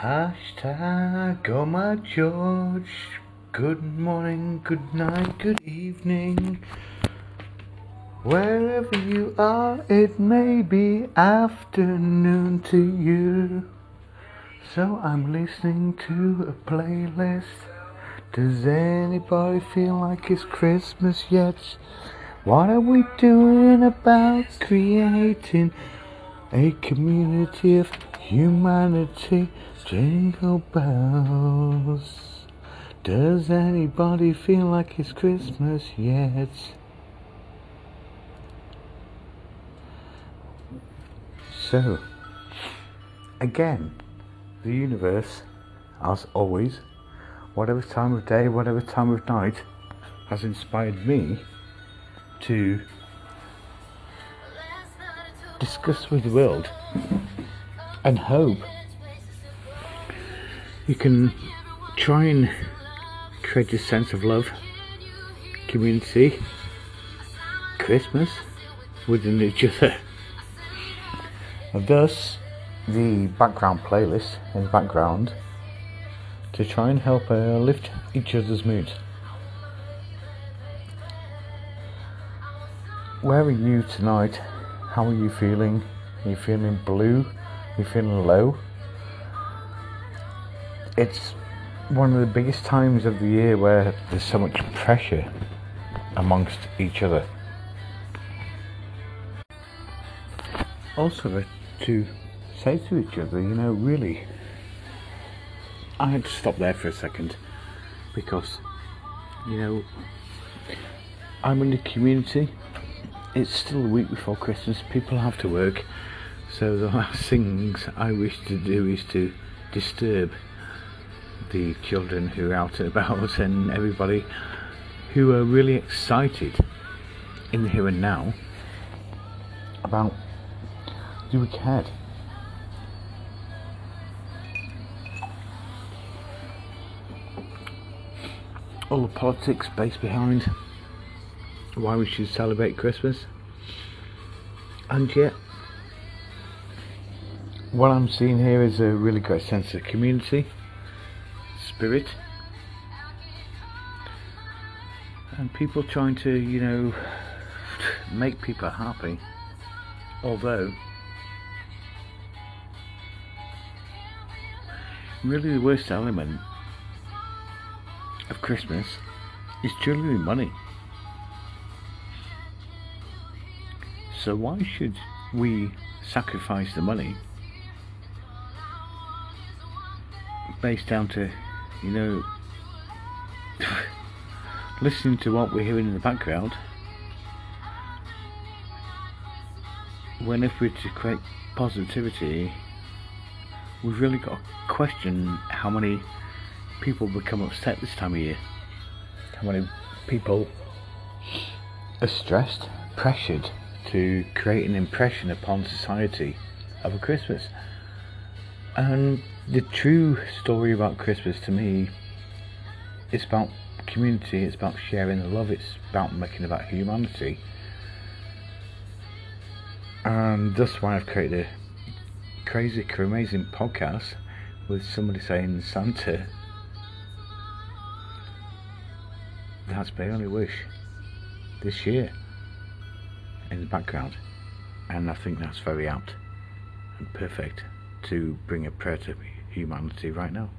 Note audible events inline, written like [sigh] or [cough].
Hashtag oh my George. Good morning, good night, good evening. Wherever you are, it may be afternoon to you. So I'm listening to a playlist. Does anybody feel like it's Christmas yet? What are we doing about creating a community of humanity? Jingle bells. Does anybody feel like it's Christmas yet? So, again, the universe, as always, whatever time of day, whatever time of night, has inspired me to discuss with the world and hope you can try and create a sense of love, community, Christmas within each other. And thus, the background playlist in the background to try and help uh, lift each other's moods. Where are you tonight? How are you feeling? Are you feeling blue? Are you feeling low? It's one of the biggest times of the year where there's so much pressure amongst each other. Also, to say to each other, you know, really, I had to stop there for a second because, you know, I'm in the community. It's still a week before Christmas. People have to work. So the last things I wish to do is to disturb the children who are out and about and everybody who are really excited in the here and now about the week ahead. all the politics based behind why we should celebrate Christmas. And yet, what I'm seeing here is a really great sense of community, spirit, and people trying to, you know, make people happy. Although, really, the worst element of Christmas is truly money. So why should we sacrifice the money based down to, you know, [sighs] listening to what we're hearing in the background when if we're to create positivity we've really got to question how many people become upset this time of year. How many people are stressed, pressured to create an impression upon society a Christmas. And the true story about Christmas to me is about community, it's about sharing the love, it's about making about humanity. And that's why I've created a crazy, amazing podcast with somebody saying Santa. That's my only wish this year in the background, and I think that's very apt and perfect to bring a prayer to humanity right now.